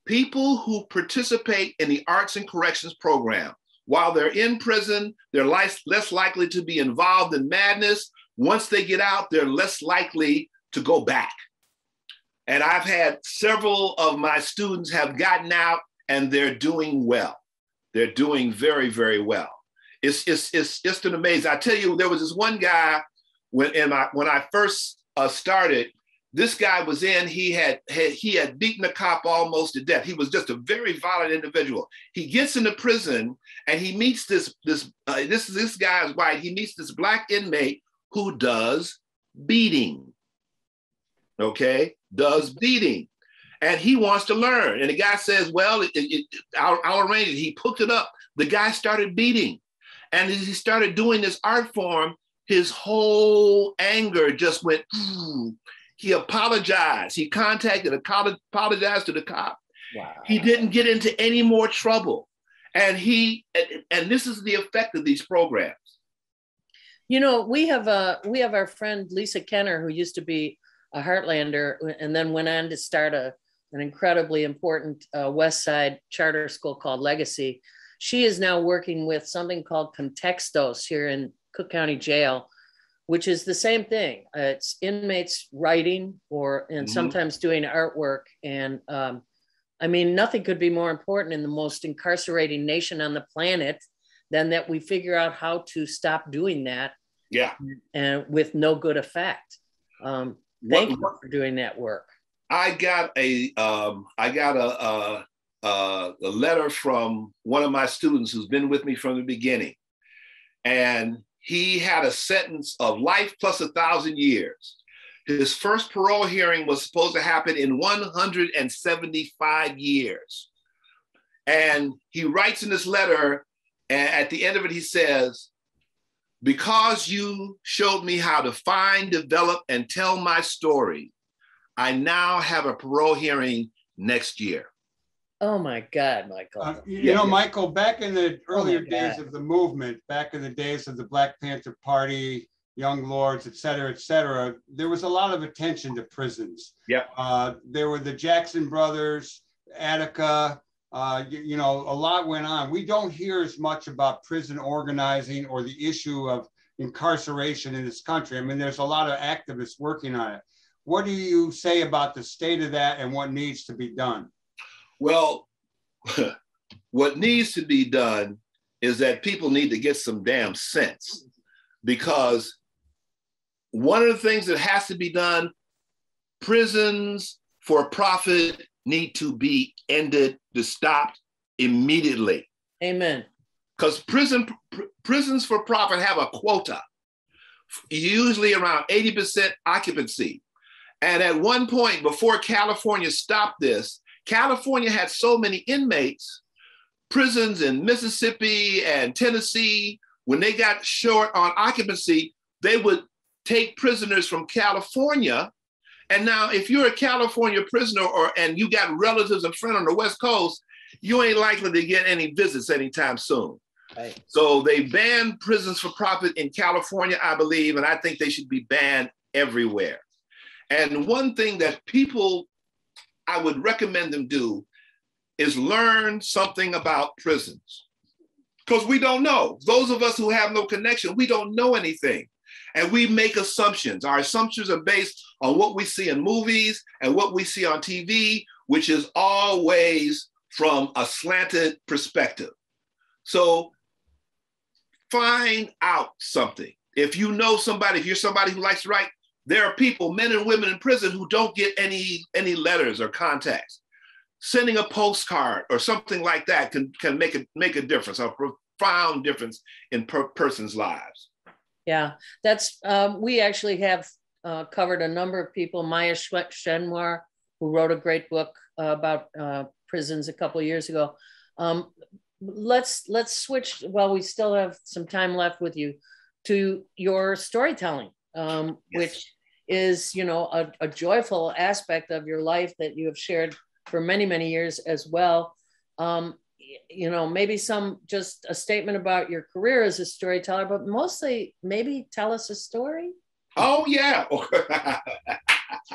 S6: people who participate in the arts and corrections program, while they're in prison, they're less, likely to be involved in madness. Once they get out, they're less likely to go back. And I've had several of my students have gotten out and they're doing well. They're doing very, very well. It's, it's, it's just an amazing. I tell you, there was this one guy when, in my, when I first uh, started, this guy was in, he had, had, he had beaten a cop almost to death. He was just a very violent individual. He gets into prison and he meets this, this, uh, this, this guy is white. He meets this black inmate who does beating. Okay, does beating. And he wants to learn. And the guy says, well, it, it, I'll, I'll arrange it. He hooked it up. The guy started beating. And as he started doing this art form, his whole anger just went, he apologized. He contacted, apologized to the cop. Wow. He didn't get into any more trouble. And he, and, and this is the effect of these programs.
S3: You know, we have a we have our friend Lisa Kenner, who used to be a Heartlander, and then went on to start a an incredibly important uh, West Side charter school called Legacy. She is now working with something called Contextos here in Cook County Jail, which is the same thing. Uh, it's inmates writing or and mm-hmm. sometimes doing artwork. And um, I mean, nothing could be more important in the most incarcerating nation on the planet than that we figure out how to stop doing that.
S6: Yeah.
S3: And with no good effect. Um, thank what, you for doing that work.
S6: I got a um, I got a, a, a, a letter from one of my students who's been with me from the beginning. And he had a sentence of life plus a thousand years. His first parole hearing was supposed to happen in 175 years. And he writes in this letter, and at the end of it, he says, Because you showed me how to find, develop, and tell my story, I now have a parole hearing next year.
S3: Oh my God, Michael.
S2: Uh, you you know, Michael, back in the
S3: Oh
S2: earlier days of the movement, back in the days of the Black Panther Party, Young Lords, et cetera, et cetera, there was a lot of attention to prisons.
S6: Yep.
S2: Uh, there were the Jackson brothers, Attica, uh, you, you know, a lot went on. We don't hear as much about prison organizing or the issue of incarceration in this country. I mean, there's a lot of activists working on it. What do you say about the state of that and what needs to be done?
S6: Well, what needs to be done is that people need to get some damn sense because one of the things that has to be done prisons for profit need to be ended to stop immediately
S3: Amen.
S6: because prison pr- prisons for profit have a quota usually around 80% occupancy and at one point before california stopped this california had so many inmates prisons in mississippi and tennessee when they got short on occupancy they would take prisoners from california and now if you're a california prisoner or and you got relatives and friends on the west coast you ain't likely to get any visits anytime soon
S3: Right.
S6: so they banned prisons for profit in California, I believe, and I think they should be banned everywhere. And one thing that people I would recommend them do is learn something about prisons. Because we don't know. Those of us who have no connection, we don't know anything. And we make assumptions. Our assumptions are based on what we see in movies and what we see on TV, which is always from a slanted perspective. So find out something. If you know somebody, if you're somebody who likes to write, there are people, men and women in prison who don't get any any letters or contacts. Sending a postcard or something like that can can make a make a difference, a profound difference in per person's lives.
S3: Yeah, that's um, we actually have uh, covered a number of people. Maya Shenwar, who wrote a great book uh, about uh, prisons a couple of years ago. Um, let's let's switch while we still have some time left with you to your storytelling, um,
S6: Yes.
S3: which is you know a, a joyful aspect of your life that you have shared for many many years as well. Um, you know, maybe some just a statement about your career as a storyteller, but mostly maybe tell us a story.
S6: Oh yeah.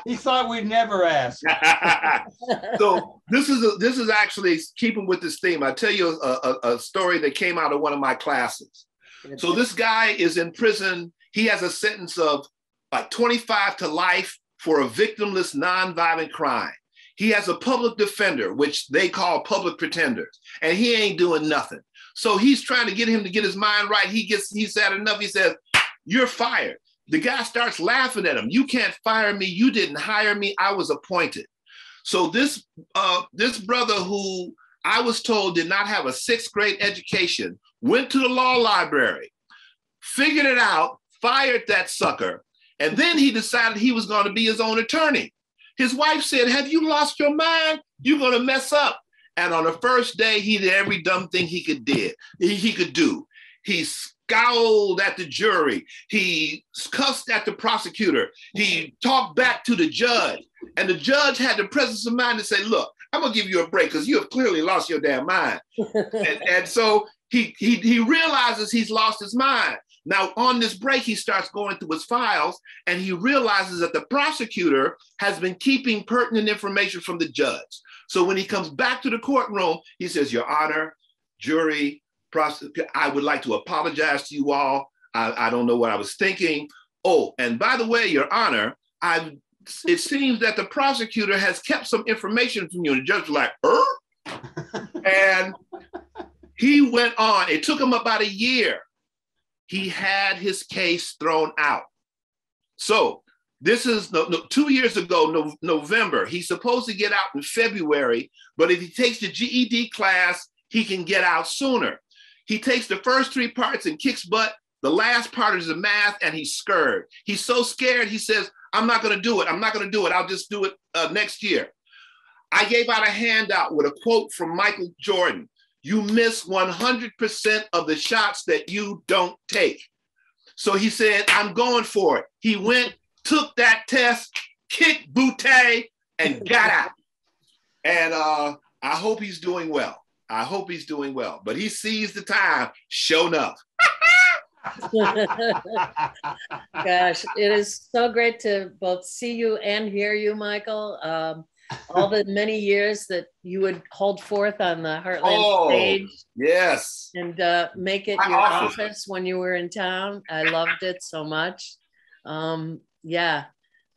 S2: He thought we'd never ask.
S6: so this is a, this is actually keeping with this theme. I tell you a, a, a story that came out of one of my classes. So this guy is in prison. He has a sentence of like 25 to life for a victimless nonviolent crime. He has a public defender, which they call public pretenders, and he ain't doing nothing. So he's trying to get him to get his mind right. He gets he's had enough. He says, "You're fired." The guy starts laughing at him. You can't fire me. You didn't hire me. I was appointed. So this uh, this brother who I was told did not have a sixth grade education went to the law library, figured it out, fired that sucker, and then he decided he was going to be his own attorney. His wife said, Have you lost your mind? You're going to mess up. And on the first day, he did every dumb thing he could did. He, could do. He scowled at the jury. He cussed at the prosecutor. He talked back to the judge. And the judge had the presence of mind to say, Look, I'm gonna give you a break because you have clearly lost your damn mind. and, and so he, he he realizes he's lost his mind. Now, on this break, he starts going through his files and he realizes that the prosecutor has been keeping pertinent information from the judge. So when he comes back to the courtroom, he says, Your Honor, jury, prosecutor, I would like to apologize to you all. I, I don't know what I was thinking. Oh, and by the way, Your Honor, I it seems that the prosecutor has kept some information from you. And the judge was like, er? and he went on. It took him about a year. He had his case thrown out. So this is no, no, two years ago, no, November. He's supposed to get out in February, but if he takes the GED class, he can get out sooner. He takes the first three parts and kicks butt. The last part is the math, and he's scared. He's so scared, he says, I'm not going to do it. I'm not going to do it. I'll just do it uh, next year. I gave out a handout with a quote from Michael Jordan You miss 100% of the shots that you don't take. So he said, I'm going for it. He went, took that test, kicked Butte and got out. And uh, I hope he's doing well. I hope he's doing well. But he sees the time, show enough.
S3: Gosh, it is so great to both see you and hear you, Michael. Um, all the many years that you would hold forth on the Heartland
S6: Oh,
S3: stage
S6: Yes.
S3: and uh, make it
S6: My
S3: your
S6: office.
S3: office when you were in town. I loved it so much. Um, yeah.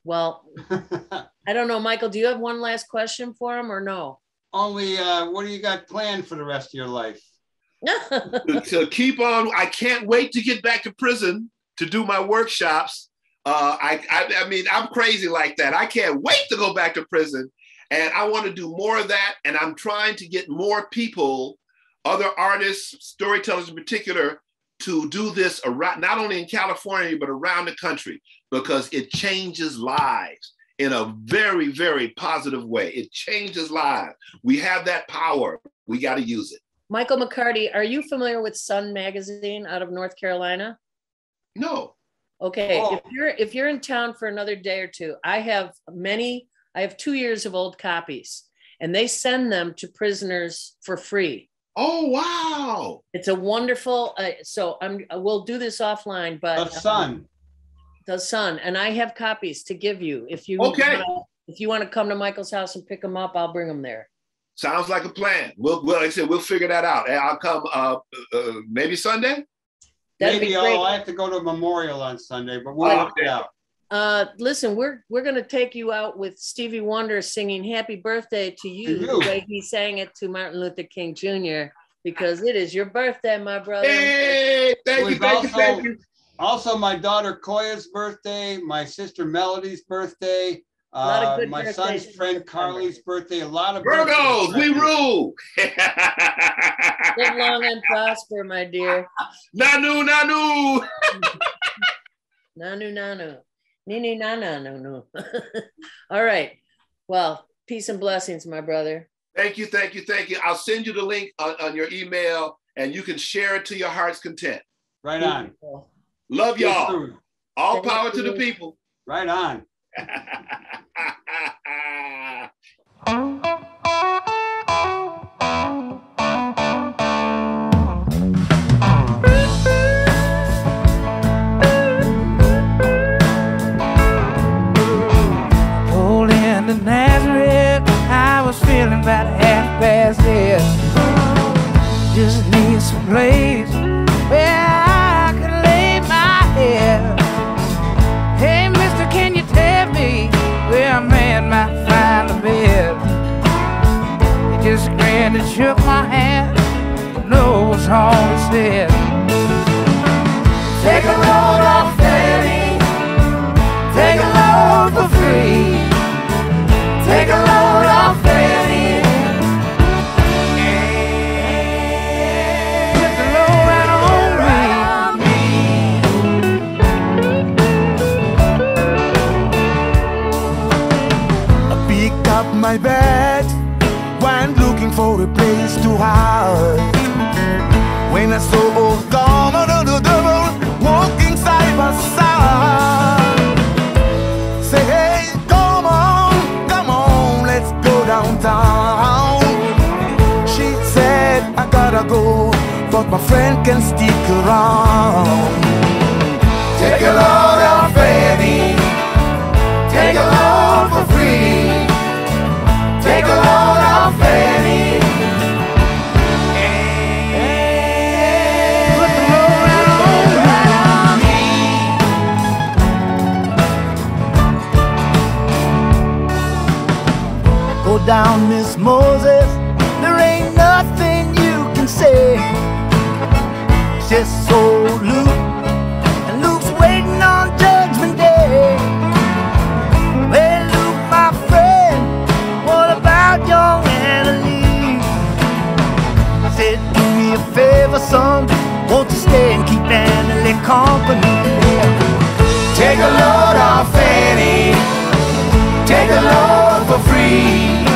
S3: Well, I don't know, Michael. Do you have one last question for him or no?
S2: Only, uh, what do you got planned for the rest of your life?
S6: to, to keep on. I can't wait to get back to prison to do my workshops. Uh, I, I, I mean, I'm crazy like that. I can't wait to go back to prison, and I want to do more of that. And I'm trying to get more people, other artists, storytellers in particular, to do this around, not only in California but around the country because it changes lives in a very, very positive way. It changes lives. We have that power. We got to use it.
S3: Michael McCarty, are you familiar with Sun Magazine out of North Carolina?
S6: No.
S3: Okay,
S2: Oh.
S3: if you're if you're in town for another day or two, I have many. I have two years of old copies, and they send them to prisoners for free.
S6: Oh wow!
S3: It's a wonderful. Uh, so I'm. We'll do this offline, but
S2: The sun.
S3: the Sun, and I have copies to give you if you.
S6: Okay.
S3: wanna- if you want to come to Michael's house and pick them up, I'll bring them there.
S6: Sounds like a plan. We'll, well, like I said, we'll figure that out. And I'll come uh, uh maybe Sunday.
S3: That'd
S2: Maybe
S3: be great.
S2: I'll have to go to a Memorial on Sunday, but we'll
S6: Oh,
S2: work it out.
S3: Uh, listen, we're we're gonna take you out with Stevie Wonder singing "Happy Birthday" to you,
S2: To
S3: the way he sang it to Martin Luther King Jr. Because it is your birthday, my brother.
S6: Hey, thank you,
S2: We've
S6: thank you,
S2: also-
S6: thank you.
S2: Also, my daughter Koya's birthday, my sister Melody's birthday, uh, my
S3: birthdays
S2: son's friend Carly's birthday, a lot of
S6: Virgos,
S2: birthdays.
S6: we rule.
S3: Live long and prosper, my dear.
S6: nanu, nanu.
S3: Nanu nanu. Nini nana no no. All right. Well, peace and blessings, my brother.
S6: Thank you, thank you, thank you. I'll send you the link on, on your email, and you can share it to your heart's content.
S2: Right on.
S6: Love y'all. All
S3: Thank
S6: power to the people.
S2: Right on.
S7: feeling about half past dead. Just need some place where I could lay my head. Hey, mister, can you tell me where a man might find a bed? He just grinned and shook my hand. No was all he said.
S8: Place. When I saw old Garman and the devil walking side by side, say, hey, come on, come on, let's go downtown. She said, I gotta go, but my friend can stick around. Down, Miss Moses. There ain't nothing you can say. Just so Luke, and Luke's waiting on Judgment Day. Well, Luke, my friend, what about young Annalie? Said, do me a favor, son, won't you stay and keep Annalie company? Take a load off Fanny, take a load for free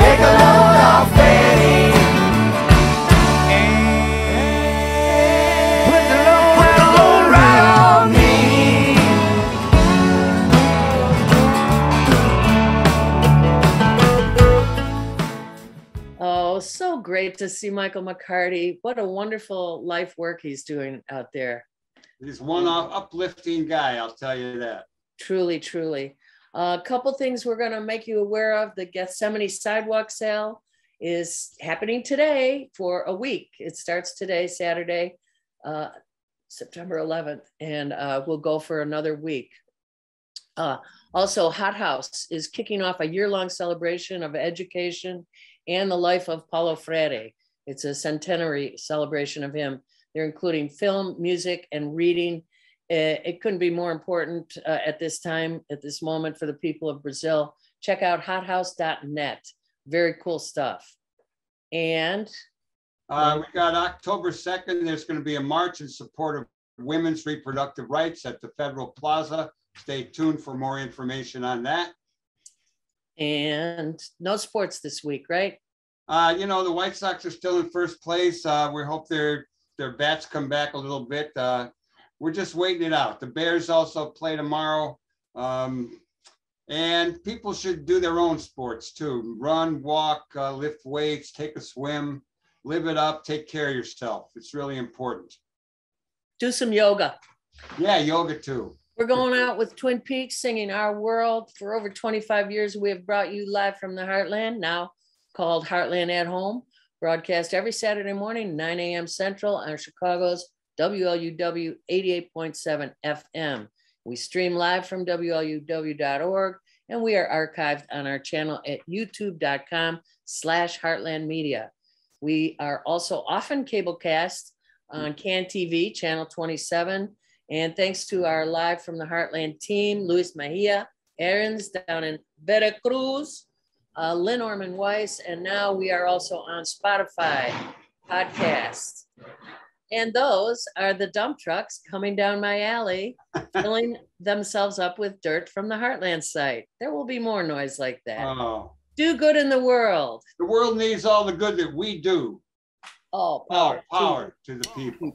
S8: take a load off Betty. Put the load, me.
S3: Oh, so great to see Michael McCarty. What a wonderful life work he's doing out there.
S2: He's one uplifting guy, I'll tell you that.
S3: Truly, truly. A couple things we're going to make you aware of. The Gethsemane sidewalk sale is happening today for a week. It starts today, Saturday, uh, September 11th, and uh, we'll go for another week. Uh, also, Hot House is kicking off a year long celebration of education and the life of Paulo Freire. It's a centenary celebration of him. They're including film, music, and reading. Uh, It couldn't be more important uh, at this time, at this moment for the people of Brazil. Check out hothouse.net. Very cool stuff. And
S2: Uh, we got October 2nd, there's going to be a march in support of women's reproductive rights at the Federal Plaza. Stay tuned for more information on that.
S3: and no sports this week, right?
S2: Uh, you know, the White Sox are still in first place. Uh, we hope their their bats come back a little bit. We're just waiting it out. The Bears also play tomorrow. Um, and people should do their own sports too. Run, walk, uh, lift weights, take a swim, live it up, take care of yourself. It's really important.
S3: Do some yoga.
S2: Yeah, yoga too.
S3: We're going out with Twin Peaks singing Our World. For over 25 years, we have brought you live from the Heartland, now called Heartland at Home. Broadcast every Saturday morning, 9 a.m. Central on Chicago's WLUW 88.7 FM. We stream live from WLUW.org and we are archived on our channel at youtube.com slash heartland media. We are also often cablecast on CAN TV, channel 27. And thanks to our live from the Heartland team, Luis Mejia, Aaron's down in Veracruz, uh, Lynn Orman Weiss, and now we are also on Spotify podcast. And those are the dump trucks coming down my alley, filling themselves up with dirt from the Heartland site. There will be more noise like that.
S2: Oh,
S3: Do good in the world.
S2: the world needs all the good that we do.
S3: Oh,
S2: Power,
S3: power.
S2: power to the people.